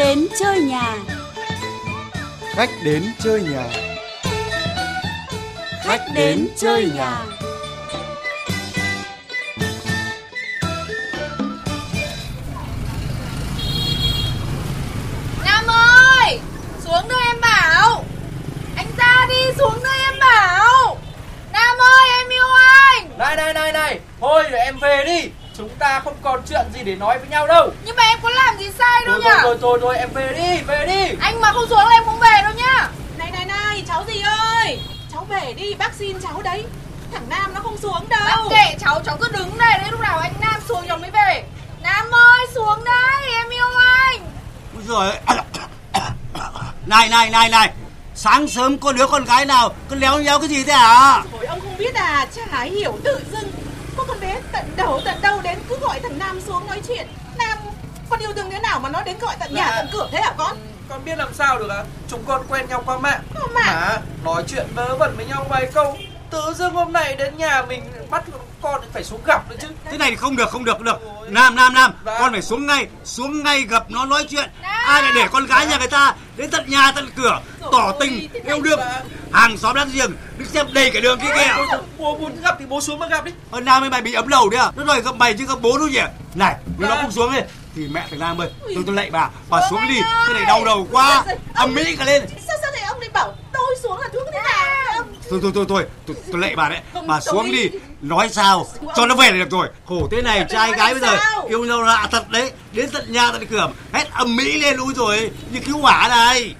đến chơi nhà. Khách đến chơi nhà. Khách đến chơi nhà. Nam ơi Xuống đây em bảo Anh ra đi xuống đây em bảo Nam ơi em yêu anh Này này này này Thôi để em về đi Chúng ta không còn chuyện gì để nói với nhau đâu. Nhưng mà em có làm gì sai đâu Thôi nhá thôi thôi thôi em về đi Về đi. Anh mà không xuống là em không về đâu nhá. Này này này, cháu gì ơi? Cháu về đi, bác xin cháu đấy. Thằng Nam nó không xuống đâu. Bác kệ cháu cháu cứ đứng đây Đến lúc nào anh Nam xuống cháu mới về. Nam ơi xuống đây em yêu anh. Rồi này này này này. Sáng sớm có đứa con gái nào cứ léo nhéo cái gì thế hả? Ôi ông không biết à, chả hiểu tự dưng tận đầu tận đâu đến cứ gọi thằng Nam xuống nói chuyện. Nam con yêu thương thế nào mà nó đến gọi tận nhà Dạ. tận cửa thế hả con? Con biết làm sao được à Chúng con quen nhau qua mạng. Qua mạng? Mà nói chuyện vớ vẩn với nhau vài câu Tự dưng hôm nay đến nhà mình bắt con phải xuống gặp nữa chứ. Thế này thì không được không được không được. Nam nam nam Dạ. con phải xuống ngay xuống ngay gặp nó nói chuyện. Ai lại để con gái nhà người ta đến tận nhà tận cửa tỏ tình yêu đương. hàng xóm láng giềng đứng xem đầy cả đường kia kìa. Bố muốn gặp thì bố xuống mà gặp đi. Ơ Nam ơi mày bị ấm đầu đấy à? Nó đòi gặp mày chứ gặp bố đâu nhỉ? Này nếu nó không xuống đi Thì mẹ thằng Nam ơi Tôi tôi lạy bà Bà xuống đi. Cái này đau đầu quá. Âm mỹ cả lên. Sao sao ông lại bảo tôi xuống là thương thế nào Thôi thôi thôi thôi Tôi, tôi lạy bà đấy. Không, Bà tôi- xuống đi Nói sao? Cho nó về là được rồi. Khổ thế này trai gái bây giờ? Yêu nhau lạ thật đấy. Đến tận nhà tận cửa Hét âm mỹ lên úi rồi Như cứu hỏa này.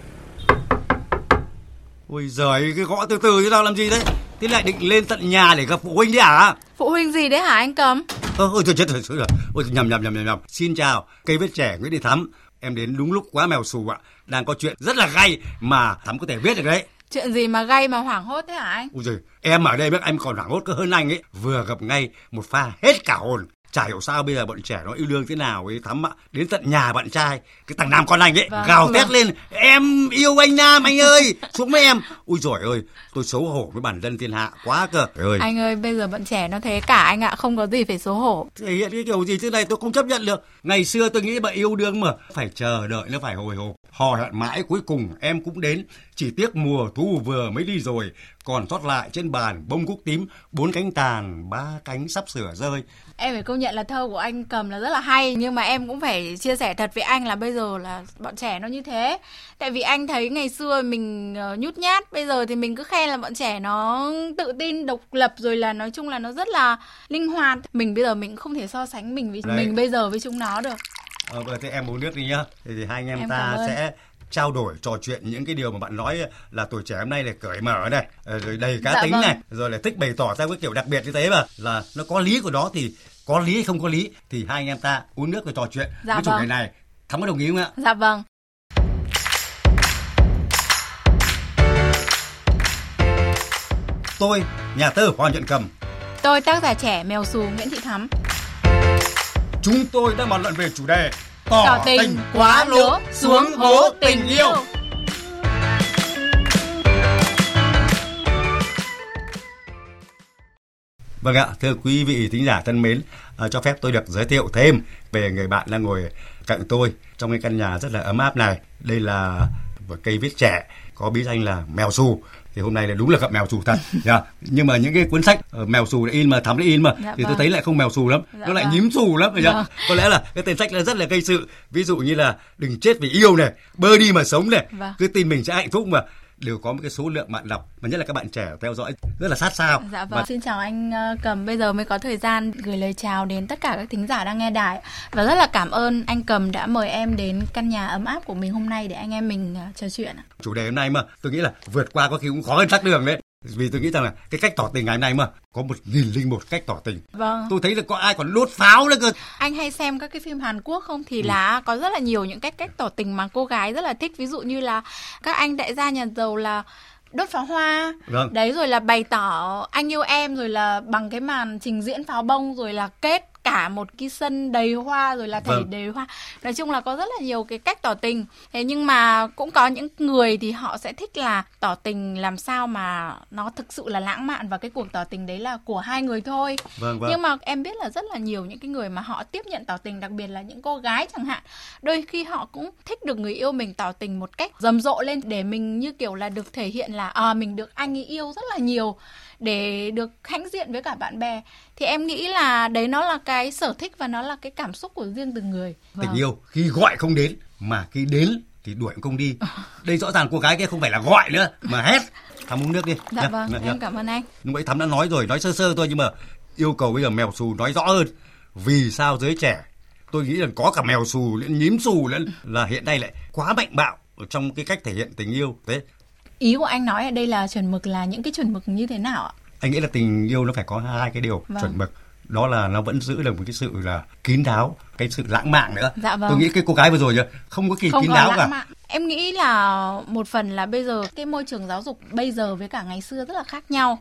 Ôi giời cái gõ từ từ chứ nào làm gì đấy? Thế lại định lên tận nhà để gặp phụ huynh đấy à Phụ huynh gì đấy hả anh Cầm? Ơ, ôi, trời chết rồi, rồi. Ôi, nhầm, nhầm, nhầm, nhầm, nhầm. Xin chào, cây vết trẻ Nguyễn Đi Thắm. Em đến đúng lúc quá mèo xù ạ. Đang có chuyện rất là gay mà Thắm có thể biết được đấy. Chuyện gì mà gay mà hoảng hốt thế hả anh Ôi giời, em ở đây biết em còn hoảng hốt cơ hơn anh ấy. Vừa gặp ngay một pha hết cả hồn. Chả hiểu sao bây giờ bọn trẻ nó yêu đương thế nào ấy Thắm ạ. Đến tận nhà bạn trai, cái thằng Nam con anh ấy, Vâng, gào vâng. thét lên. Em yêu anh Nam anh ơi, xuống với em. Ui giời ơi, tôi xấu hổ với bản dân thiên hạ quá cơ. Ơi. Anh ơi bây giờ bọn trẻ nó thế cả anh ạ Không có gì phải xấu hổ thể hiện cái kiểu gì thế này tôi không chấp nhận được ngày xưa tôi nghĩ bạn yêu đương mà phải chờ đợi nó phải hồi hộp hò hẹn mãi cuối cùng em cũng đến chỉ tiếc mùa thu vừa mới đi rồi còn sót lại trên bàn bông cúc tím bốn cánh tàn ba cánh sắp sửa rơi. Em phải công nhận là thơ của anh cầm là rất là hay Nhưng mà em cũng phải chia sẻ thật với anh là bây giờ là bọn trẻ nó như thế. Tại vì anh thấy ngày xưa mình ờ, nhút nhát Bây giờ thì mình cứ khen là bọn trẻ nó tự tin, độc lập Rồi là nói chung là nó rất là linh hoạt. Mình bây giờ mình không thể so sánh mình với Đấy. mình bây giờ với chúng nó được. Ờ, vậy thế em uống nước đi nhá. Thì, thì hai anh em, Em ta sẽ trao đổi trò chuyện những cái điều mà bạn nói là tuổi trẻ hôm nay là cởi mở này ờ, rồi đầy cá Dạ tính vâng. này rồi là thích bày tỏ theo cái kiểu đặc biệt như thế mà là nó có lý của nó thì có lý hay không có lý thì hai anh em ta uống nước và trò chuyện. Dạ với chủ vâng. đề này thắm có đồng ý không ạ? Dạ vâng. Tôi nhà thơ hoàng nhuận cầm. Tôi tác giả trẻ mèo xù Nguyễn Thị Thắm. Chúng tôi đang bàn luận về chủ đề tỏ, tình quá lố xuống hố tình yêu Vâng ạ, thưa quý vị thính giả thân mến, à, cho phép tôi được giới thiệu thêm về người bạn đang ngồi cạnh tôi trong cái căn nhà rất là ấm áp này. Đây là một cây viết trẻ có bí danh là mèo xù. Thì hôm nay là đúng là gặp mèo xù thật. nha. Nhưng mà những cái cuốn sách ờ, mèo xù in mà thắm in mà Dạ thì tôi vâng. thấy lại không mèo xù lắm. Dạ nó lại vâng. nhím xù lắm. Vâng. Có lẽ là cái tên sách là rất là gây sự. Ví dụ như là đừng chết vì yêu này, bơ đi mà sống này, Vâng. cứ tin mình sẽ hạnh phúc mà đều có một cái số lượng bạn đọc mà nhất là các bạn trẻ theo dõi rất là sát sao Dạ Và vâng. Xin chào anh ờ, Cầm. Bây giờ mới có thời gian gửi lời chào đến tất cả các thính giả đang nghe đài. Và rất là cảm ơn anh Cầm đã mời em đến căn nhà ấm áp của mình hôm nay để anh em mình ờ, trò chuyện. ạ. chủ đề hôm nay mà tôi nghĩ là vượt qua có khi cũng khó hơn tắc đường đấy vì tôi nghĩ rằng là cái cách tỏ tình ngày hôm nay mà có một nghìn linh một cách tỏ tình Vâng. tôi thấy là có ai còn đốt pháo nữa cơ Anh hay xem các cái phim Hàn Quốc không? Ừ. Thì là có rất là nhiều những cách cách tỏ tình mà cô gái rất là thích. Ví dụ như là các anh đại gia nhà giàu là đốt pháo hoa Vâng. đấy rồi là bày tỏ anh yêu em rồi là bằng cái màn trình diễn pháo bông rồi là kết cả một cái sân đầy hoa rồi là thầy Vâng. đầy hoa. Nói chung là có rất là nhiều cái cách tỏ tình. Thế nhưng mà cũng có những người thì họ sẽ thích là tỏ tình làm sao mà nó thực sự là lãng mạn và cái cuộc tỏ tình đấy là của hai người thôi. Vâng vâng. nhưng mà em biết là rất là nhiều những cái người mà họ tiếp nhận tỏ tình đặc biệt là những cô gái chẳng hạn. Đôi khi họ cũng thích được người yêu mình tỏ tình một cách rầm rộ lên để mình như kiểu là được thể hiện là à mình được anh ấy yêu rất là nhiều để được hãnh diện với cả bạn bè thì em nghĩ là đấy nó là cái sở thích và nó là cái cảm xúc của riêng từng người. Tình Vâng. yêu khi gọi không đến mà khi đến thì đuổi cũng không đi. Đây rõ ràng cô gái kia không phải là gọi nữa mà hét. Thắm uống nước đi. Dạ Nha, vâng nha, nha. em cảm ơn anh. Lúc ấy thắm đã nói rồi nói sơ sơ thôi nhưng mà yêu cầu bây giờ mèo xù nói rõ hơn. Vì sao giới trẻ tôi nghĩ là có cả mèo xù lẫn nhím xù lẫn là hiện nay lại quá mạnh bạo ở trong cái cách thể hiện tình yêu thế. Ý của anh nói ở đây là chuẩn mực là những cái chuẩn mực như thế nào ạ anh nghĩ là tình yêu nó phải có hai cái điều Vâng. chuẩn mực. Đó là nó vẫn giữ được một cái sự là kín đáo cái sự lãng mạn nữa. Dạ vâng. tôi nghĩ cái cô gái vừa rồi nhá không có kỳ không kín có đáo lãng cả. mạn. Em nghĩ là một phần là bây giờ cái môi trường giáo dục bây giờ với cả ngày xưa rất là khác nhau.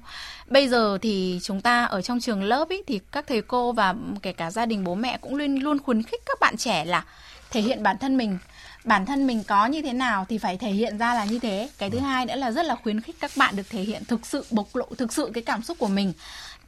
Bây giờ thì chúng ta ở trong trường lớp ý, thì các thầy cô và kể cả gia đình bố mẹ cũng luôn luôn khuyến khích các bạn trẻ là thể hiện bản thân mình bản thân mình có như thế nào thì phải thể hiện ra là như thế. Cái thứ hai nữa là rất là khuyến khích các bạn được thể hiện thực sự bộc lộ thực sự cái cảm xúc của mình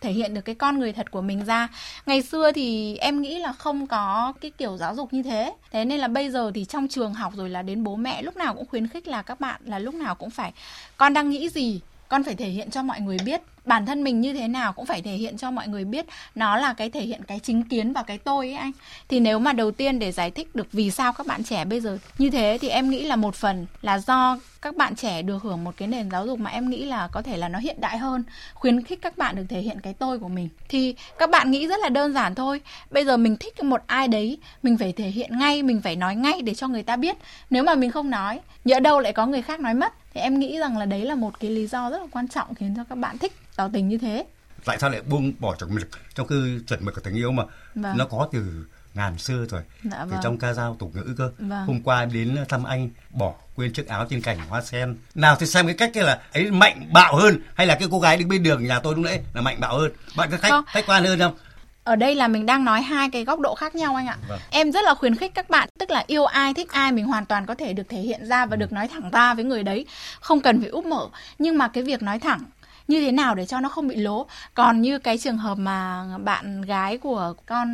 thể hiện được cái con người thật của mình ra. Ngày xưa thì em nghĩ là không có cái kiểu giáo dục như thế. Thế nên là bây giờ thì trong trường học rồi là đến bố mẹ lúc nào cũng khuyến khích là các bạn là lúc nào cũng phải con đang nghĩ gì con phải thể hiện cho mọi người biết bản thân mình như thế nào cũng phải thể hiện cho mọi người biết nó là cái thể hiện cái chính kiến và cái tôi ấy anh. Thì nếu mà đầu tiên để giải thích được vì sao các bạn trẻ bây giờ như thế thì em nghĩ là một phần là do các bạn trẻ được hưởng một cái nền giáo dục mà em nghĩ là có thể là nó hiện đại hơn, khuyến khích các bạn được thể hiện cái tôi của mình. Thì các bạn nghĩ rất là đơn giản thôi. Bây giờ mình thích một ai đấy, mình phải thể hiện ngay, mình phải nói ngay để cho người ta biết. Nếu mà mình không nói, nhỡ đâu lại có người khác nói mất thì em nghĩ rằng là đấy là một cái lý do rất là quan trọng khiến cho các bạn thích tỏ tình như thế tại sao lại buông bỏ chuẩn mực trong khi chuẩn mực của tình yêu mà Vâng. nó có từ ngàn xưa rồi Dạ từ vâng. trong ca dao tục ngữ cơ Vâng. hôm qua đến thăm anh bỏ quên chiếc áo trên cành hoa sen nào thì xem cái cách kia là ấy mạnh bạo hơn hay là cái cô gái đứng bên đường nhà tôi lúc nãy là mạnh bạo hơn bạn có khách Không. khách quan hơn không ở đây là mình đang nói hai cái góc độ khác nhau anh ạ. Vâng. em rất là khuyến khích các bạn tức là yêu ai thích ai mình hoàn toàn có thể được thể hiện ra và được nói thẳng ra với người đấy. Không cần phải úp mở nhưng mà cái việc nói thẳng như thế nào để cho nó không bị lố? Còn như cái trường hợp mà bạn gái của con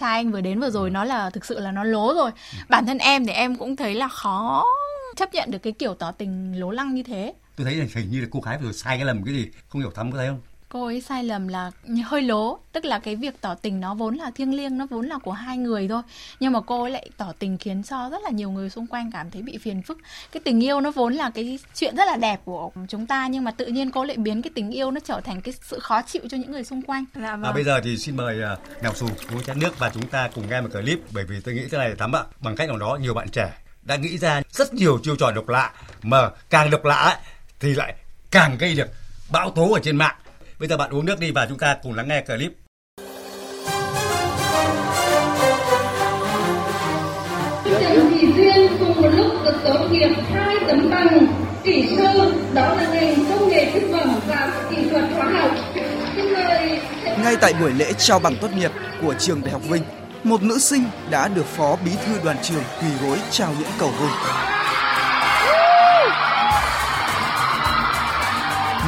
trai anh vừa đến vừa rồi nó là thực sự là nó lố rồi. Bản thân em thì em cũng thấy là khó chấp nhận được cái kiểu tỏ tình lố lăng như thế. Tôi thấy là hình như là cô gái vừa rồi sai cái lầm cái gì không hiểu thắm có thấy không cô ấy sai lầm là hơi lố. Tức là cái việc tỏ tình nó vốn là thiêng liêng nó vốn là của hai người thôi. Nhưng mà cô ấy lại tỏ tình khiến cho rất là nhiều người xung quanh cảm thấy bị phiền phức. Cái tình yêu nó vốn là cái chuyện rất là đẹp của chúng ta nhưng mà tự nhiên cô lại biến cái tình yêu nó trở thành cái sự khó chịu cho những người xung quanh. Dạ À, bây giờ thì xin mời uh, Mèo Xù uống chén nước và chúng ta cùng nghe một clip bởi vì tôi nghĩ thế này thắm ạ. Bằng cách nào đó nhiều bạn trẻ đã nghĩ ra rất nhiều chiêu trò độc lạ mà càng độc lạ ấy, thì lại càng gây được bão tố ở trên mạng bây giờ bạn uống nước đi và chúng ta cùng lắng nghe clip Trần Thị Duyên cùng một lúc được tốt nghiệp hai tấm bằng kỹ sư đó là ngành công nghệ thực phẩm và kỹ thuật hóa học. Xin mời Ngay tại buổi lễ trao bằng tốt nghiệp của trường Đại học Vinh, một nữ sinh đã được phó bí thư đoàn trường quỳ gối trao những cầu hôn.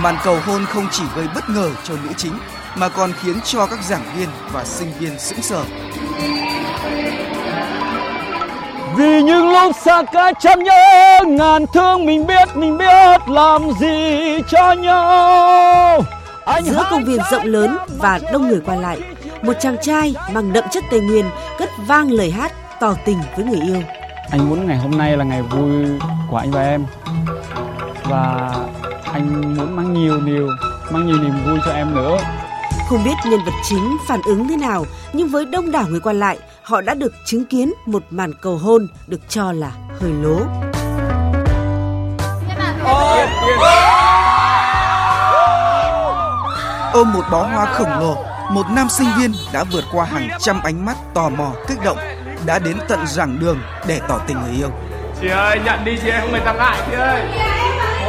Màn cầu hôn không chỉ gây bất ngờ cho nữ chính mà còn khiến cho các giảng viên và sinh viên sững sờ. Vì những lúc xa cách trăm nhớ ngàn thương mình biết mình biết làm gì cho nhau Anh Giữa hát công viên rộng lớn và đông người qua lại, một chàng trai mang đậm chất Tây Nguyên cất vang lời hát tỏ tình với người yêu. Anh muốn ngày hôm nay là ngày vui của anh và em Và anh muốn mang nhiều điều mang nhiều niềm vui cho em nữa Không biết nhân vật chính phản ứng thế nào, nhưng với đông đảo người qua lại, họ đã được chứng kiến một màn cầu hôn được cho là hơi lố. Ôm một bó hoa khổng lồ, một nam sinh viên đã vượt qua hàng trăm ánh mắt tò mò kích động, đã đến tận giảng đường để tỏ tình người yêu. Chị ơi nhận đi chị em không người ta ngại chị ơi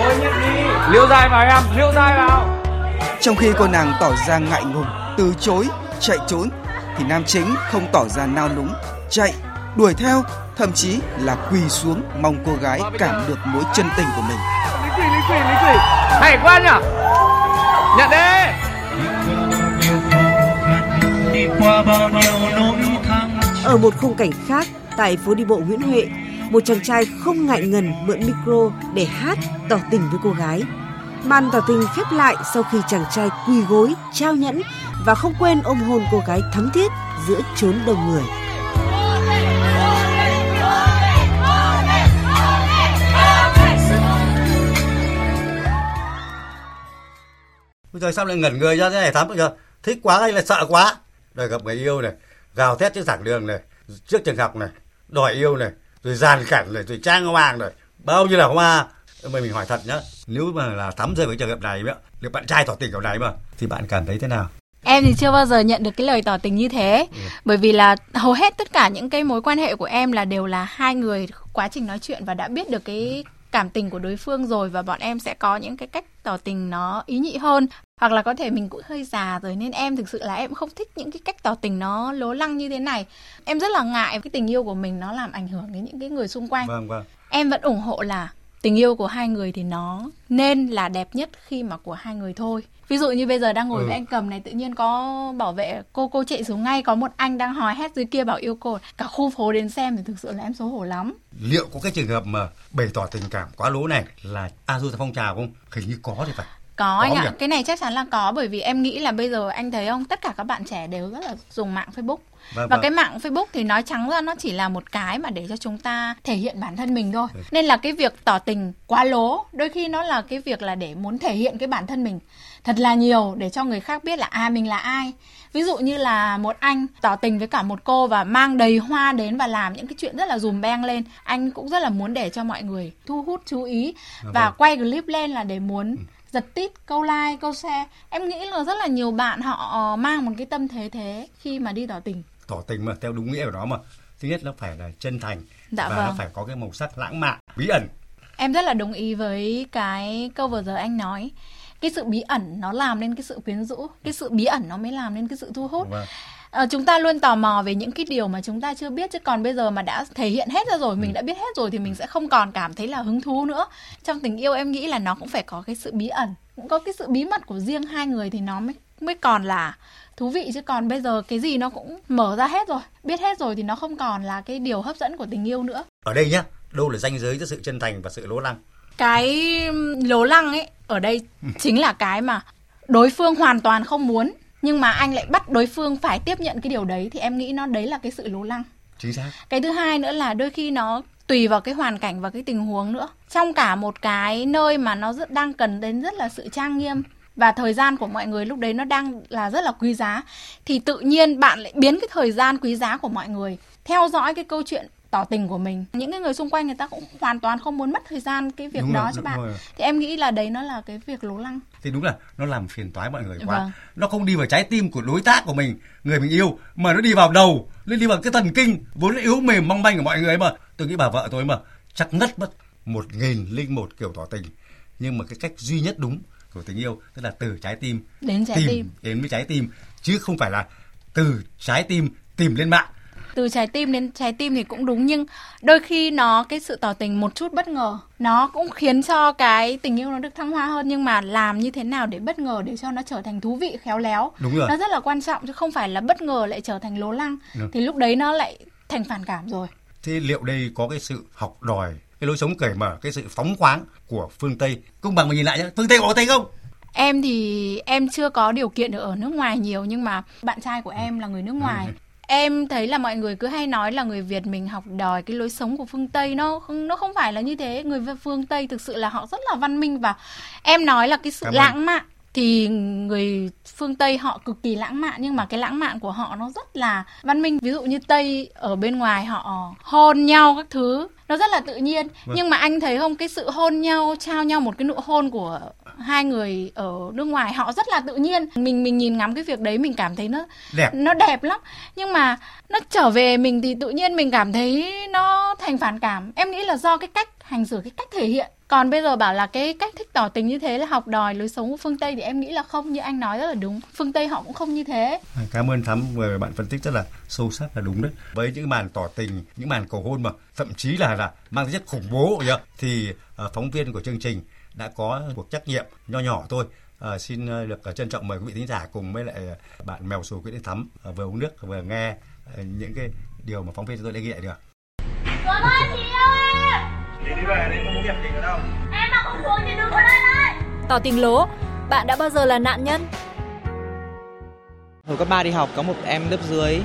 Thôi nhận đi Liêu dài vào em, liêu dài vào Trong khi cô nàng tỏ ra ngại ngùng, từ chối, chạy trốn, thì nam chính không tỏ ra nao núng, chạy, đuổi theo, thậm chí là quỳ xuống mong cô gái cảm được mối chân tình của mình. Lý quỷ, lý quỷ, lý quỷ. Hay quá nhỉ? Nhận đi. Ở một khung cảnh khác, tại phố đi bộ Nguyễn Huệ, một chàng trai không ngại ngần mượn micro để hát tỏ tình với cô gái. Màn tỏ tình khép lại sau khi chàng trai quỳ gối, trao nhẫn và không quên ôm hôn cô gái thắm thiết giữa chốn đông người. Bây giờ sao lại ngẩn người ra thế này thắm bây giờ thích quá hay là sợ quá Đời gặp người yêu này gào thét trước giảng đường này trước trường học này đòi yêu này rồi giàn cảnh này rồi trang hoàng này bao nhiêu là hoa? Mà mình hỏi thật nhá. Nếu mà là thắm rơi với trường hợp này nữa được bạn trai tỏ tình kiểu này mà thì bạn cảm thấy thế nào? Em thì chưa bao giờ nhận được cái lời tỏ tình như thế. Ừ. Bởi vì là hầu hết tất cả những cái mối quan hệ của em là đều là hai người quá trình nói chuyện và đã biết được cái cảm tình của đối phương rồi và bọn em sẽ có những cái cách tỏ tình nó ý nhị hơn hoặc là có thể mình cũng hơi già rồi nên em thực sự là em không thích những cái cách tỏ tình nó lố lăng như thế này. Em rất là ngại cái tình yêu của mình nó làm ảnh hưởng đến những cái người xung quanh. Vâng vâng. Em vẫn ủng hộ là tình yêu của hai người thì nó nên là đẹp nhất khi mà của hai người thôi. Ví dụ như bây giờ đang ngồi ừ. với anh cầm này tự nhiên có bảo vệ cô cô chạy xuống ngay có một anh đang hò hét dưới kia bảo yêu cô. Cả khu phố đến xem thì thực sự là em xấu hổ lắm. Liệu có cái trường hợp mà bày tỏ tình cảm quá lố này là a du phong trào không? Hình như có thì phải có, có anh ạ, cái này chắc chắn là có bởi vì em nghĩ là bây giờ anh thấy không, tất cả các bạn trẻ đều rất là dùng mạng Facebook. Vâng, và vâng. cái mạng Facebook thì nói trắng ra nó chỉ là một cái mà để cho chúng ta thể hiện bản thân mình thôi. Ừ. Nên là cái việc tỏ tình quá lố, đôi khi nó là cái việc là để muốn thể hiện cái bản thân mình thật là nhiều để cho người khác biết là à mình là ai. Ví dụ như là một anh tỏ tình với cả một cô và mang đầy hoa đến và làm những cái chuyện rất là dùm beng lên. Anh cũng rất là muốn để cho mọi người thu hút chú ý và vâng. quay clip lên là để muốn ừ giật tít câu like câu share. Em nghĩ là rất là nhiều bạn họ mang một cái tâm thế thế khi mà đi tỏ tình. Tỏ tình mà theo đúng nghĩa của nó mà. Thứ nhất nó phải là chân thành. Dạ và vâng. nó phải có cái màu sắc lãng mạn bí ẩn. Em rất là đồng ý với cái câu vừa giờ anh nói. Cái sự bí ẩn nó làm nên cái sự quyến rũ cái sự bí ẩn nó mới làm nên cái sự thu hút. Vâng à, chúng ta luôn tò mò về những cái điều mà chúng ta chưa biết chứ còn bây giờ mà đã thể hiện hết ra rồi mình ừ. đã biết hết rồi thì mình sẽ không còn cảm thấy là hứng thú nữa trong tình yêu em nghĩ là nó cũng phải có cái sự bí ẩn cũng có cái sự bí mật của riêng hai người thì nó mới mới còn là thú vị chứ còn bây giờ cái gì nó cũng mở ra hết rồi biết hết rồi thì nó không còn là cái điều hấp dẫn của tình yêu nữa ở đây nhá đâu là ranh giới cho sự chân thành và sự lố lăng cái lố lăng ấy ở đây ừ. chính là cái mà đối phương hoàn toàn không muốn nhưng mà anh lại bắt đối phương phải tiếp nhận cái điều đấy thì em nghĩ nó đấy là cái sự lố lăng. Chính xác. Cái thứ hai nữa là đôi khi nó tùy vào cái hoàn cảnh và cái tình huống nữa. Trong cả một cái nơi mà nó rất đang cần đến rất là sự trang nghiêm và thời gian của mọi người lúc đấy nó đang là rất là quý giá thì tự nhiên bạn lại biến cái thời gian quý giá của mọi người. Theo dõi cái câu chuyện tỏ tình của mình. Những cái người xung quanh người ta cũng hoàn toàn không muốn mất thời gian cái việc đúng đó rồi, cho bạn. rồi. thì em nghĩ là đấy nó là cái việc lố lăng. Thì đúng là nó làm phiền toái mọi người quá. Vâng. nó không đi vào trái tim của đối tác của mình người mình yêu mà nó đi vào đầu nó đi vào cái thần kinh vốn yếu mềm mong manh của mọi người mà. Tôi nghĩ bà vợ tôi mà chắc ngất mất một nghìn linh một kiểu tỏ tình. Nhưng mà cái cách duy nhất đúng của tình yêu tức là từ trái tim đến trái tìm tim. đến với trái tim chứ không phải là từ trái tim tìm lên mạng từ trái tim đến trái tim thì cũng đúng nhưng đôi khi nó cái sự tỏ tình một chút bất ngờ nó cũng khiến cho cái tình yêu nó được thăng hoa hơn nhưng mà làm như thế nào để bất ngờ để cho nó trở thành thú vị khéo léo đúng rồi. nó rất là quan trọng chứ không phải là bất ngờ lại trở thành lố lăng. Đúng. thì lúc đấy nó lại thành phản cảm rồi. Thế liệu đây có cái sự học đòi cái lối sống cởi mở cái sự phóng khoáng của phương tây? Công bằng mà nhìn lại nhé phương tây có tây không? Em thì em chưa có điều kiện được ở nước ngoài nhiều nhưng mà bạn trai của em là người nước ngoài. ừ em thấy là mọi người cứ hay nói là người Việt mình học đòi cái lối sống của phương Tây nó không nó không phải là như thế. Người phương Tây thực sự là họ rất là văn minh và em nói là cái sự Cảm lãng mạn thì người phương Tây họ cực kỳ lãng mạn nhưng mà cái lãng mạn của họ nó rất là văn minh. Ví dụ như Tây ở bên ngoài họ hôn nhau các thứ nó rất là tự nhiên. Vâng. nhưng mà anh thấy không? Cái sự hôn nhau trao nhau một cái nụ hôn của hai người ở nước ngoài họ rất là tự nhiên. Mình mình nhìn ngắm cái việc đấy mình cảm thấy nó đẹp. nó đẹp lắm. Nhưng mà nó trở về mình thì tự nhiên mình cảm thấy nó thành phản cảm. Em nghĩ là do cái cách hành xử cái cách thể hiện. Còn bây giờ bảo là cái cách thích tỏ tình như thế là học đòi lối sống của phương tây thì em nghĩ là không như anh nói rất là đúng. Phương tây họ cũng không như thế. Cảm ơn thắm vừa bạn phân tích rất là sâu sắc là đúng đấy với những màn tỏ tình những màn cầu hôn mà thậm chí là là mang tính chất khủng bố thì uh, phóng viên của chương trình đã có cuộc trách nhiệm nho nhỏ thôi À, xin được trân trọng mời quý vị thính giả cùng với lại bạn mèo sù Nguyễn Đình Thắm à, vừa uống nước vừa nghe à, những cái điều mà phóng viên chúng tôi đã ghi lại được. Rồi ơi, chị ơi em. Đi đi về đi, không việc gì nữa đâu. Em mà không xuống thì đừng có lên đây. Tỏ tình lố, bạn đã bao giờ là nạn nhân? Hồi cấp 3 đi học có một em lớp dưới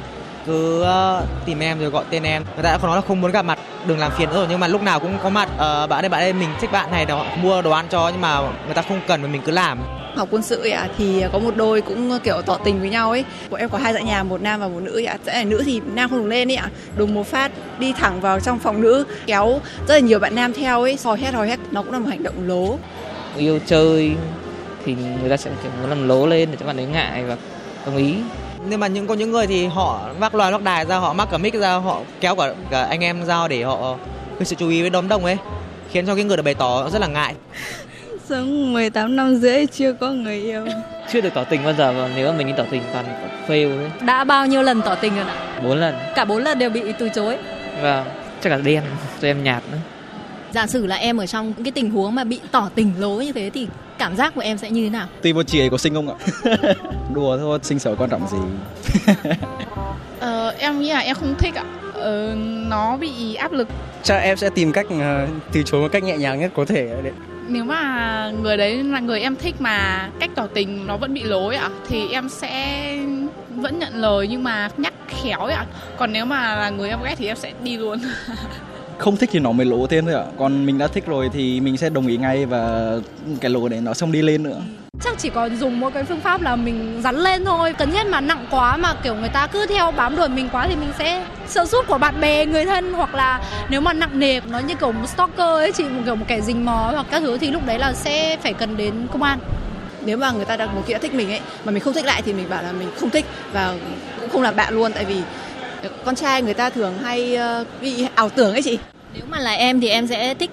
cứ uh, tìm em rồi gọi tên em. Người ta đã nói là không muốn gặp mặt đừng làm phiền nữa rồi nhưng mà lúc nào cũng có mặt. Uh, bạn ơi bạn ơi mình thích bạn này đó mua đồ ăn cho nhưng mà người ta không cần mà mình cứ làm. Học quân sự ấy ạ thì có một đôi cũng kiểu tỏ tình với nhau ấy. Bọn em có hai dãy nhà một nam và một nữ ạ. Dãy nữ thì nam không được lên ấy ạ. Đùng một phát đi thẳng vào trong phòng nữ kéo rất là nhiều bạn nam theo ấy soi hết hoi hết nó cũng là một hành động lố. Yêu chơi thì người ta sẽ kiểu muốn làm lố lên để cho bạn ấy ngại và đồng ý nhưng mà những có những người thì họ vác loài vác đài ra họ mắc cả mic ra họ kéo cả, cả anh em ra để họ gây sự chú ý với đám đông ấy khiến cho cái người được bày tỏ rất là ngại. Sống 18 năm rưỡi chưa có người yêu. Chưa được tỏ tình bao giờ và nếu mà mình đi tỏ tình toàn fail ấy. đã bao nhiêu lần tỏ tình rồi ạ? Bốn lần. Cả bốn lần đều bị từ chối. Vâng chắc là đen cho em nhạt nữa. Giả sử là em ở trong cái tình huống mà bị tỏ tình lố như thế thì cảm giác của em sẽ như thế nào? Tùy một chị ấy có xinh không ạ? Đùa thôi xinh xấu quan trọng gì? Ờ, em nghĩ là em không thích ạ. Ờ, nó bị áp lực. Chắc em sẽ tìm cách uh, từ chối một cách nhẹ nhàng nhất có thể đấy. Nếu mà người đấy là người em thích mà cách tỏ tình nó vẫn bị lối ạ thì em sẽ vẫn nhận lời nhưng mà nhắc khéo ạ. Còn nếu mà là người em ghét thì em sẽ đi luôn không thích thì nó mới lỗ thêm thôi ạ. Còn mình đã thích rồi thì mình sẽ đồng ý ngay và cái lỗ đấy nó xong đi lên nữa. Chắc chỉ còn dùng một cái phương pháp là mình rắn lên thôi. Cần nhất mà nặng quá mà kiểu người ta cứ theo bám đuổi mình quá thì mình sẽ sợ rút của bạn bè người thân hoặc là nếu mà nặng nề nó như kiểu một stalker ấy chị một kiểu một kẻ rình mò hoặc các thứ thì lúc đấy là sẽ phải cần đến công an. Nếu mà người ta đã một đã thích mình ấy mà mình không thích lại thì mình bảo là mình không thích và cũng không làm bạn luôn. Tại vì con trai người ta thường hay bị ảo tưởng ấy chị. Nếu mà là em thì em sẽ thích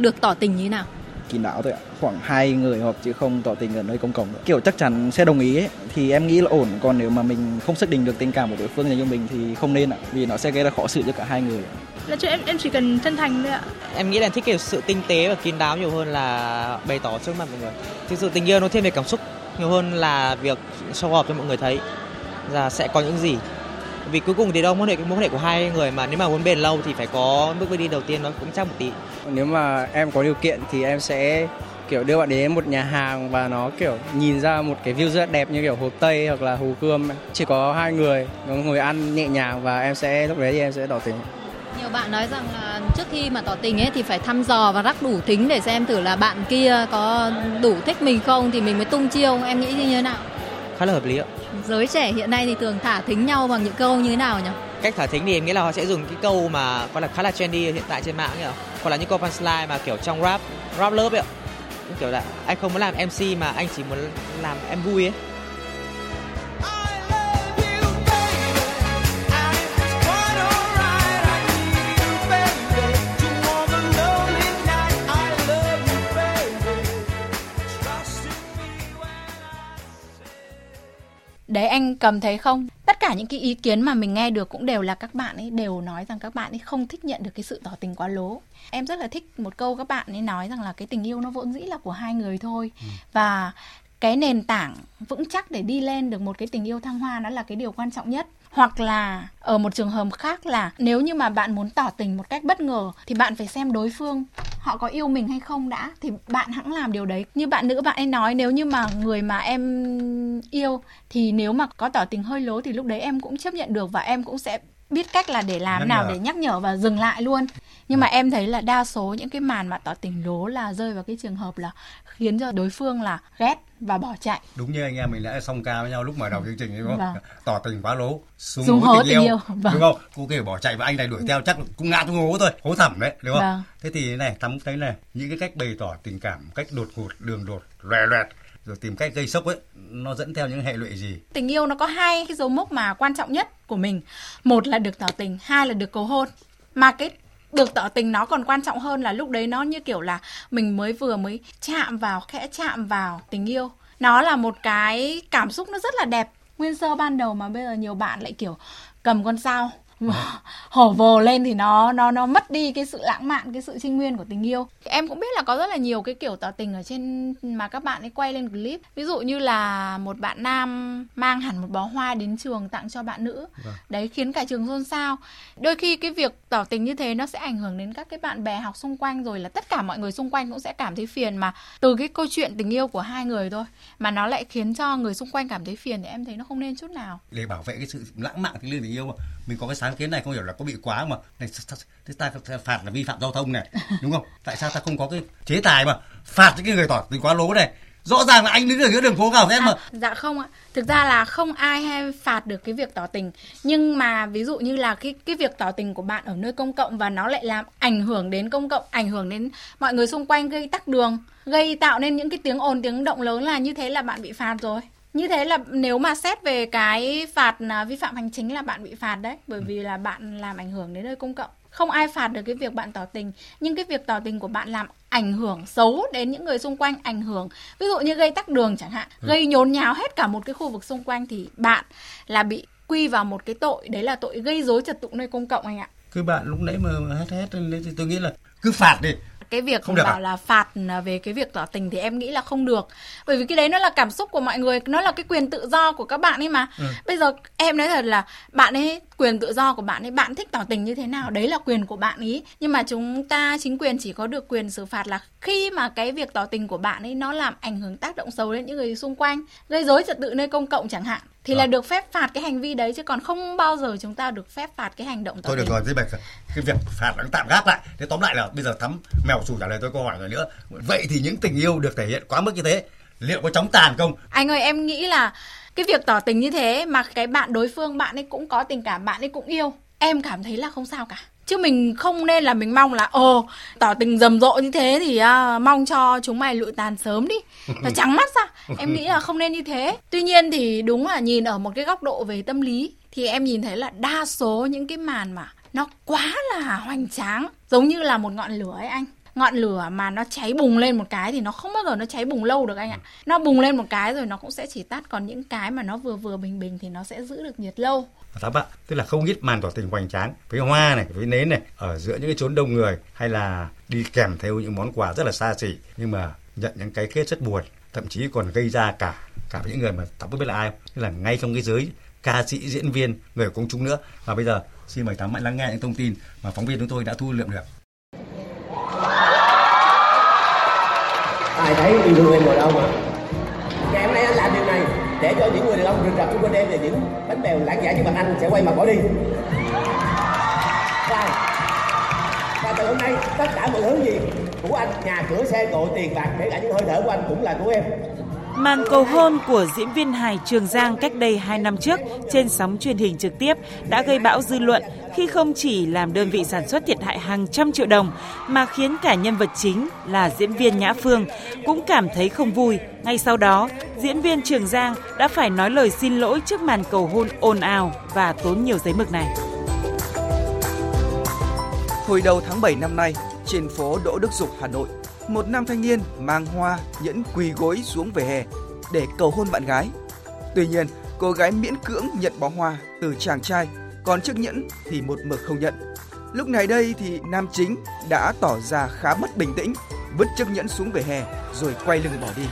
được tỏ tình như thế nào? Kín đáo thôi ạ. Khoảng hai người hoặc chứ không tỏ tình ở nơi công cộng nữa. kiểu chắc chắn sẽ đồng ý ấy, thì em nghĩ là ổn. Còn nếu mà mình không xác định được tình cảm của đối phương dành cho mình thì không nên ạ. Vì nó sẽ gây ra khó xử cho cả hai người là cho em em chỉ cần chân thành thôi ạ. Em nghĩ là thích kiểu sự tinh tế và kín đáo nhiều hơn là bày tỏ trước mặt mọi người. Thực sự tình yêu nó thiên về cảm xúc nhiều hơn là việc show off cho mọi người thấy. Là sẽ có những gì vì cuối cùng thì đâu mối quan hệ mối quan hệ của hai người mà nếu mà muốn bền lâu thì phải có bước đi đầu tiên nó cũng chắc một tí. Nếu mà em có điều kiện thì em sẽ kiểu đưa bạn đến một nhà hàng và nó kiểu nhìn ra một cái view rất đẹp như kiểu hồ Tây hoặc là hồ Gươm chỉ có hai người nó ngồi ăn nhẹ nhàng và em sẽ lúc đấy thì em sẽ tỏ tình. Nhiều bạn nói rằng là trước khi mà tỏ tình ấy thì phải thăm dò và rắc đủ thính để xem thử là bạn kia có đủ thích mình không thì mình mới tung chiêu. Em nghĩ như thế nào? Khá là hợp lý ạ giới trẻ hiện nay thì thường thả thính nhau bằng những câu như thế nào nhỉ? Cách thả thính thì em nghĩ là họ sẽ dùng cái câu mà gọi là khá là trendy hiện tại trên mạng nhỉ hoặc là những câu punchline mà kiểu trong rap rap lớp ấy ạ. Kiểu là, anh không muốn làm MC mà anh chỉ muốn làm em vui ấy. Anh cầm thấy không? Tất cả những cái ý kiến mà mình nghe được cũng đều là các bạn ấy đều nói rằng các bạn ấy không thích nhận được cái sự tỏ tình quá lố. Em rất là thích một câu các bạn ấy nói rằng là cái tình yêu nó vốn dĩ là của hai người thôi. Ừ. Và cái nền tảng vững chắc để đi lên được một cái tình yêu thăng hoa nó là cái điều quan trọng nhất hoặc là ở một trường hợp khác là nếu như mà bạn muốn tỏ tình một cách bất ngờ thì bạn phải xem đối phương họ có yêu mình hay không đã, thì bạn hãng làm điều đấy. Như bạn nữ bạn ấy nói, nếu như mà người mà em yêu thì nếu mà có tỏ tình hơi lố thì lúc đấy em cũng chấp nhận được và em cũng sẽ biết cách là để làm nhắc nào nhở. để nhắc nhở và dừng lại luôn nhưng mà em thấy là đa số những cái màn mà tỏ tình lố là rơi vào cái trường hợp là khiến cho đối phương là ghét và bỏ chạy đúng như anh em mình đã song ca với nhau lúc mở đầu chương trình đúng không vâng. tỏ tình quá lố xuống, xuống hố tình yêu, yêu. Vâng. đúng không cô kêu bỏ chạy và anh này đuổi theo chắc cũng ngã xuống hố thôi hố thẳm đấy đúng không vâng. thế thì này tắm thấy này những cái cách bày tỏ tình cảm cách đột ngột đường đột loè loẹt rồi tìm cách gây sốc ấy, nó dẫn theo những hệ lụy gì? Tình yêu nó có hai cái dấu mốc mà quan trọng nhất của mình. Một là được tỏ tình, hai là được cầu hôn. Mà cái được tỏ tình nó còn quan trọng hơn là lúc đấy nó như kiểu là mình mới vừa mới chạm vào, khẽ chạm vào tình yêu. Nó là một cái cảm xúc nó rất là đẹp. Nguyên sơ ban đầu mà bây giờ nhiều bạn lại kiểu cầm con dao hổ vồ lên thì nó nó nó mất đi cái sự lãng mạn cái sự trinh nguyên của tình yêu. Em cũng biết là có rất là nhiều cái kiểu tỏ tình ở trên mà các bạn ấy quay lên clip. Ví dụ như là một bạn nam mang hẳn một bó hoa đến trường tặng cho bạn nữ. Vâng. đấy khiến cả trường xôn xao. Đôi khi cái việc tỏ tình như thế nó sẽ ảnh hưởng đến các cái bạn bè học xung quanh rồi là tất cả mọi người xung quanh cũng sẽ cảm thấy phiền mà từ cái câu chuyện tình yêu của hai người thôi. Mà nó lại khiến cho người xung quanh cảm thấy phiền thì em thấy nó không nên chút nào. Để bảo vệ cái sự lãng mạn cái tình yêu mà mình có cái sáng kiến này không hiểu là có bị quá mà này thế ta phạt là vi phạm giao thông này đúng không? Tại sao ta không có cái chế tài mà phạt những cái người tỏ tình quá lố này? Rõ ràng là anh đứng ở giữa đường phố gào thét mà. À, dạ không ạ. Thực ra là không ai hay phạt được cái việc tỏ tình. Nhưng mà ví dụ như là cái cái việc tỏ tình của bạn ở nơi công cộng và nó lại làm ảnh hưởng đến công cộng ảnh hưởng đến mọi người xung quanh gây tắc đường gây tạo nên những cái tiếng ồn tiếng động lớn là như thế là bạn bị phạt rồi như thế là nếu mà xét về cái phạt à, vi phạm hành chính là bạn bị phạt đấy bởi vì là bạn làm ảnh hưởng đến nơi công cộng. Không ai phạt được cái việc bạn tỏ tình nhưng cái việc tỏ tình của bạn làm ảnh hưởng xấu đến những người xung quanh ảnh hưởng ví dụ như gây tắc đường chẳng hạn ừ. gây nhốn nháo hết cả một cái khu vực xung quanh thì bạn là bị quy vào một cái tội đấy là tội gây dối trật tự nơi công cộng anh ạ. Cứ bạn lúc nãy mà hét hét lên thì tôi nghĩ là cứ phạt đi cái việc không bảo à? là phạt à, về cái việc tỏ tình thì em nghĩ là không được bởi vì cái đấy nó là cảm xúc của mọi người nó là cái quyền tự do của các bạn ấy mà ừ. bây giờ em nói thật là bạn ấy quyền tự do của bạn ấy bạn thích tỏ tình như thế nào? Đấy là quyền của bạn ấy nhưng mà chúng ta chính quyền chỉ có được quyền xử phạt là khi mà cái việc tỏ tình của bạn ấy nó làm ảnh hưởng tác động xấu đến những người xung quanh gây rối trật tự nơi công cộng chẳng hạn thì à. là vâng. được phép phạt cái hành vi đấy chứ còn không bao giờ chúng ta được phép phạt cái hành động tỏ thôi được rồi thế bạch cái việc phạt nó tạm gác lại. Thế tóm lại là bây giờ thắm mèo chủ trả lời tôi câu hỏi rồi nữa. Vậy thì những tình yêu được thể hiện quá mức như thế liệu có chóng tàn không? Anh ơi em nghĩ là cái việc tỏ tình như thế mà cái bạn đối phương bạn ấy cũng có tình cảm bạn ấy cũng yêu em cảm thấy là không sao cả. Chứ mình không nên là mình mong là ồ tỏ tình rầm rộ như thế thì uh, mong cho chúng mày lụi tàn sớm đi. Nó trắng mắt ra. Em nghĩ là không nên như thế. Tuy nhiên thì đúng là nhìn ở một cái góc độ về tâm lý thì em nhìn thấy là đa số những cái màn mà nó quá là hoành tráng giống như là một ngọn lửa ấy anh ngọn lửa mà nó cháy bùng lên một cái thì nó không bao giờ nó cháy bùng lâu được anh ạ. Nó bùng lên một cái rồi nó cũng sẽ chỉ tắt còn những cái mà nó vừa vừa bình bình thì nó sẽ giữ được nhiệt lâu. Các bạn tức là không ít màn tỏ tình hoành tráng với hoa này với nến này ở giữa những cái chốn đông người hay là đi kèm theo những món quà rất là xa xỉ nhưng mà nhận những cái kết rất buồn thậm chí còn gây ra cả cả những người mà không biết là ai tức là ngay trong cái giới ca sĩ diễn viên người công chúng nữa. Và bây giờ xin mời tám mạnh lắng nghe những thông tin mà phóng viên chúng tôi đã thu lượm được ai thấy yêu thương em rồi đâu mà. Ngày hôm nay anh làm điều này để cho những người đàn ông rình rập xung quanh em và những bánh bèo lãng giả như bạn anh sẽ quay mặt bỏ đi. Và và từ hôm nay, tất cả mọi thứ gì của anh, nhà cửa, xe cộ, tiền bạc, kể cả những hơi thở của anh cũng là của em. Màn cầu hôn của diễn viên hài Trường Giang cách đây 2 năm trước trên sóng truyền hình trực tiếp đã gây bão dư luận khi không chỉ làm đơn vị sản xuất thiệt hại hàng trăm triệu đồng mà khiến cả nhân vật chính là diễn viên Nhã Phương cũng cảm thấy không vui. Ngay sau đó, diễn viên Trường Giang đã phải nói lời xin lỗi trước màn cầu hôn ồn ào và tốn nhiều giấy mực này. Hồi đầu tháng 7 năm nay, trên phố Đỗ Đức Dục, Hà Nội, một nam thanh niên mang hoa nhẫn quỳ gối xuống về hè để cầu hôn bạn gái. Tuy nhiên, cô gái miễn cưỡng nhận bó hoa từ chàng trai, còn chiếc nhẫn thì một mực không nhận. Lúc này đây thì nam chính đã tỏ ra khá bất bình tĩnh, vứt chiếc nhẫn xuống về hè rồi quay lưng bỏ đi.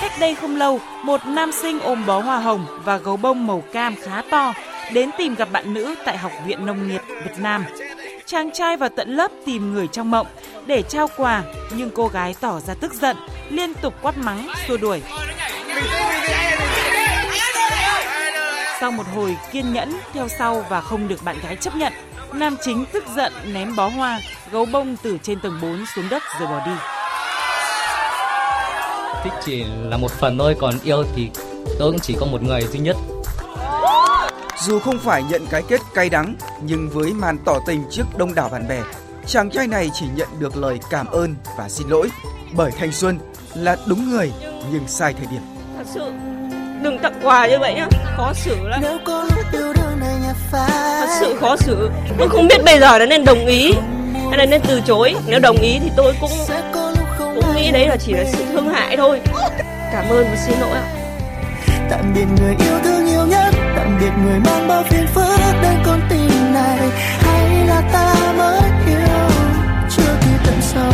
Cách đây không lâu, một nam sinh ôm bó hoa hồng và gấu bông màu cam khá to đến tìm gặp bạn nữ tại Học viện Nông nghiệp Việt Nam. Chàng trai vào tận lớp tìm người trong mộng để trao quà, nhưng cô gái tỏ ra tức giận, liên tục quát mắng, xua đuổi. Sau một hồi kiên nhẫn theo sau và không được bạn gái chấp nhận, nam chính tức giận ném bó hoa, gấu bông từ trên tầng 4 xuống đất rồi bỏ đi. Thích chỉ là một phần thôi, còn yêu thì tôi cũng chỉ có một người duy nhất dù không phải nhận cái kết cay đắng, nhưng với màn tỏ tình trước đông đảo bạn bè, chàng trai này chỉ nhận được lời cảm ơn và xin lỗi. Bởi thanh xuân là đúng người nhưng sai thời điểm. Thật sự đừng tặng quà như vậy nhá. Khó xử lắm. Thật sự khó xử. Tôi không biết bây giờ là nên đồng ý hay là nên từ chối. Nếu đồng ý thì tôi cũng cũng nghĩ đấy là chỉ là sự thương hại thôi. Cảm ơn và xin lỗi ạ. Tạm biệt người yêu thương biệt người mang bao phiền phức đến con tim này. Hay là ta mới yêu, chưa kịp tận sâu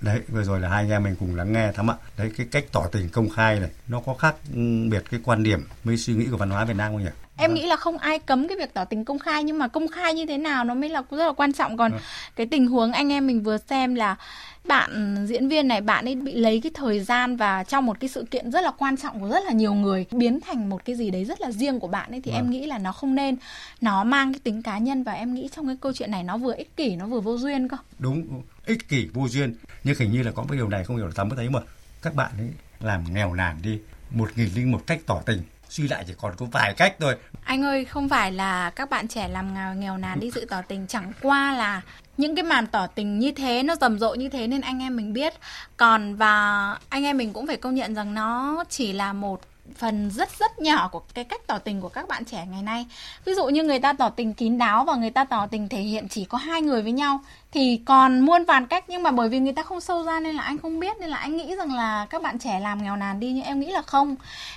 đấy, vừa rồi là hai anh em mình cùng lắng nghe thắm ạ. Đấy, cái cách tỏ tình công khai này, nó có khác ừ, biệt cái quan điểm, với suy nghĩ của văn hóa Việt Nam không nhỉ? Em nghĩ là không ai cấm cái việc tỏ tình công khai nhưng mà công khai như thế nào nó mới là rất là quan trọng. Còn cái tình huống anh em mình vừa xem là bạn diễn viên này bạn ấy bị lấy cái thời gian và trong một cái sự kiện rất là quan trọng của rất là nhiều người biến thành một cái gì đấy rất là riêng của bạn ấy thì em nghĩ là nó không nên. Nó mang cái tính cá nhân và em nghĩ trong cái câu chuyện này nó vừa ích kỷ nó vừa vô duyên cơ. Đúng ích kỷ vô duyên. Nhưng hình như là có cái điều này không hiểu là tắm có thấy mà các bạn ấy làm nghèo nàn đi một nghìn linh một cách tỏ tình suy lại chỉ còn có vài cách thôi. Anh ơi không phải là các bạn trẻ làm nghèo, nghèo nàn đi sự tỏ tình chẳng qua là những cái màn tỏ tình như thế nó rầm rộ như thế nên anh em mình biết. Còn và anh em mình cũng phải công nhận rằng nó chỉ là một phần rất rất nhỏ của cái cách tỏ tình của các bạn trẻ ngày nay. Ví dụ như người ta tỏ tình kín đáo và người ta tỏ tình thể hiện chỉ có hai người với nhau thì còn muôn vàn cách. Nhưng mà bởi vì người ta không sâu ra nên là anh không biết nên là anh nghĩ rằng là các bạn trẻ làm nghèo nàn đi nhưng em nghĩ là không.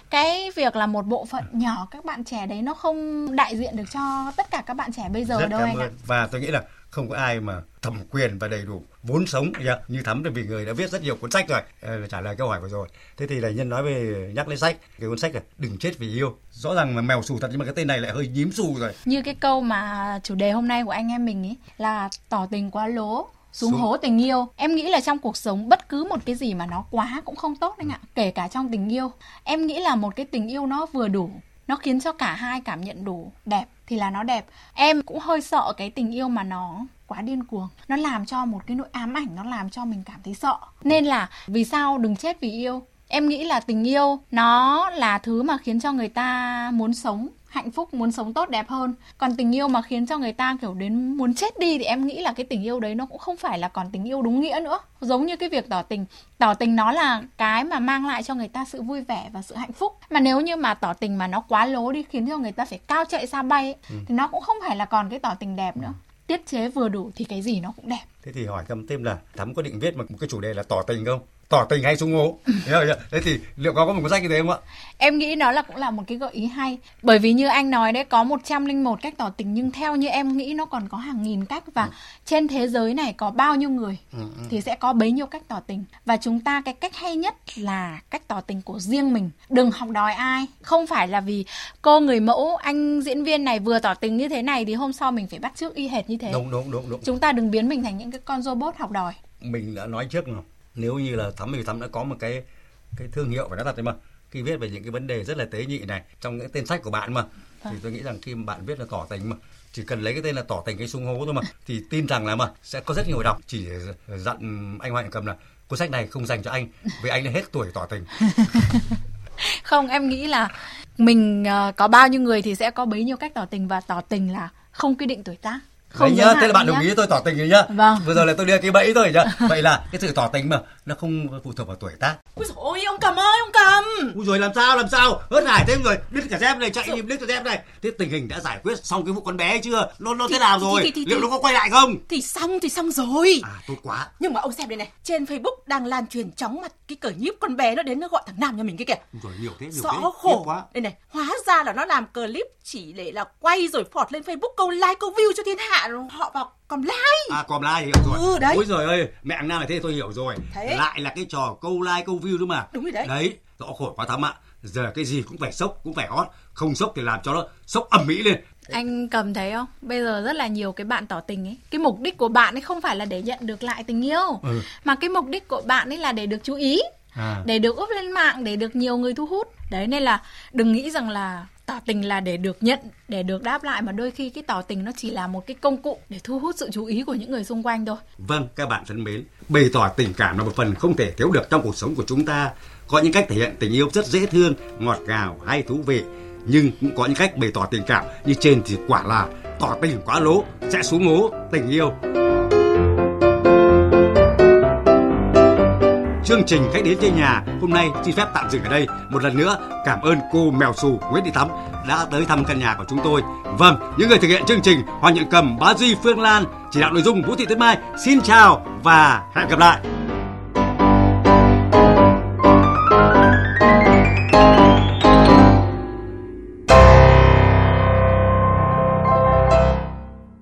Cái việc là một bộ phận nhỏ các bạn trẻ đấy nó không đại diện được cho tất cả các bạn trẻ bây giờ rất đâu anh ạ. và tôi nghĩ là không có ai mà thẩm quyền và đầy đủ vốn sống yeah, như thắm thì vì người đã viết rất nhiều cuốn sách rồi. Uh, trả lời câu hỏi vừa rồi. Thế thì là nhân nói về nhắc lên sách. Cái cuốn sách là đừng chết vì yêu. Rõ ràng là mèo xù thật nhưng mà cái tên này lại hơi nhím xù rồi. Như cái câu mà chủ đề hôm nay của anh em mình ấy là tỏ tình quá lố xuống. hố tình yêu. Em nghĩ là trong cuộc sống bất cứ một cái gì mà nó quá cũng không tốt anh ạ. Kể cả trong tình yêu. Em nghĩ là một cái tình yêu nó vừa đủ nó khiến cho cả hai cảm nhận đủ đẹp thì là nó đẹp. Em cũng hơi sợ cái tình yêu mà nó quá điên cuồng. Nó làm cho một cái nỗi ám ảnh, nó làm cho mình cảm thấy sợ. Nên là vì sao đừng chết vì yêu? Em nghĩ là tình yêu nó là thứ mà khiến cho người ta muốn sống hạnh phúc muốn sống tốt đẹp hơn. Còn tình yêu mà khiến cho người ta kiểu đến muốn chết đi thì em nghĩ là cái tình yêu đấy nó cũng không phải là còn tình yêu đúng nghĩa nữa. Giống như cái việc tỏ tình. Tỏ tình nó là cái mà mang lại cho người ta sự vui vẻ và sự hạnh phúc. Mà nếu như mà tỏ tình mà nó quá lố đi khiến cho người ta phải cao chạy xa bay ấy, ừ. thì nó cũng không phải là còn cái tỏ tình đẹp nữa. Tiết chế vừa đủ thì cái gì nó cũng đẹp. Thế thì hỏi thăm thêm là thắm có định viết một cái chủ đề là tỏ tình không tỏ tình hay sung hố. Thế thì liệu có có một cuốn sách như thế không ạ? Em nghĩ đó là cũng là một cái gợi ý hay. Bởi vì như anh nói đấy có 101 cách tỏ tình nhưng theo như em nghĩ nó còn có hàng nghìn cách và ừ. trên thế giới này có bao nhiêu người ừ, ừ. thì sẽ có bấy nhiêu cách tỏ tình. Và chúng ta cái cách hay nhất là cách tỏ tình của riêng mình. Đừng học đòi ai. Không phải là vì cô người mẫu anh diễn viên này vừa tỏ tình như thế này thì hôm sau mình phải bắt chước y hệt như thế. Đúng đúng đúng đúng. Chúng ta đừng biến mình thành những cái con robot học đòi. Mình đã nói trước rồi nếu như là thắm thì thắm đã có một cái cái thương hiệu phải nói thật đấy mà. Khi viết về những cái vấn đề rất là tế nhị này trong những tên sách của bạn mà thì tôi nghĩ rằng khi bạn viết là tỏ tình mà chỉ cần lấy cái tên là tỏ tình cái sung hố thôi mà thì tin rằng là mà sẽ có rất nhiều người đọc. Chỉ dặn anh Hoàng cầm là cuốn sách này không dành cho anh vì anh đã hết tuổi tỏ tình. Không em nghĩ là mình uh, có bao nhiêu người thì sẽ có bấy nhiêu cách tỏ tình và tỏ tình là không quy định tuổi tác không Đấy nhá, thế là bạn đồng ý tôi tỏ tình rồi nhá. Vâng. Vừa rồi là tôi đưa cái bẫy thôi nhá. Vậy là cái sự tỏ tình mà nó không phụ thuộc vào tuổi tác. Ôi ôi ông cầm ơi, ông cầm. Ui rồi làm sao làm sao? Hớt hải thêm rồi, đứt cả dép này chạy đứt cả dép này. Thế tình hình đã giải quyết xong cái vụ con bé chưa? Nó nó thế nào rồi? Thì, thì, thì, Liệu nó có quay lại không? Thì xong thì xong rồi. À tốt quá. Nhưng mà ông xem đây này, trên Facebook đang lan truyền chóng mặt cái clip con bé nó đến nó gọi thằng Nam nhà mình cái kìa. Rồi nhiều thế, nhiều Rõ thế. khổ quá. Đây này, hóa ra là nó làm clip chỉ để là quay rồi phọt lên Facebook câu like câu view cho thiên hạ rồi họ vào còn like. À còn like hiểu rồi. Ừ, đấy. Ôi rồi ơi mẹ ăn nam là thế tôi hiểu rồi. Thế. lại là cái trò câu like câu view nữa mà. Đúng rồi đấy. Đấy rõ khổ quá thắm ạ. Giờ cái gì cũng phải sốc cũng phải hot. Không sốc thì làm cho nó sốc ẩm mỹ lên. Anh cầm thấy không? Bây giờ rất là nhiều cái bạn tỏ tình ấy. Cái mục đích của bạn ấy không phải là để nhận được lại tình yêu ừ. mà cái mục đích của bạn ấy là để được chú ý à. để được úp lên mạng để được nhiều người thu hút. Đấy nên là đừng nghĩ rằng là tỏ tình là để được nhận, để được đáp lại, mà đôi khi cái tỏ tình nó chỉ là một cái công cụ để thu hút sự chú ý của những người xung quanh thôi vâng các bạn thân mến, bày tỏ tình cảm là một phần không thể thiếu được trong cuộc sống của chúng ta có những cách thể hiện tình yêu rất dễ thương, ngọt ngào, hay thú vị, nhưng cũng có những cách bày tỏ tình cảm như trên thì quả là tỏ tình quá lố, sẽ xuống ngố, tình yêu. Chương trình khách đến chơi nhà hôm nay xin phép tạm dừng ở đây. Một lần nữa cảm ơn cô mèo xù Nguyễn Thị Thắm đã tới thăm căn nhà của chúng tôi. Vâng, những người thực hiện chương trình Hoàng Nhận Cầm, Bá Duy, Phương Lan, chỉ đạo nội dung Vũ Thị Tuyết Mai. Xin chào và hẹn gặp lại.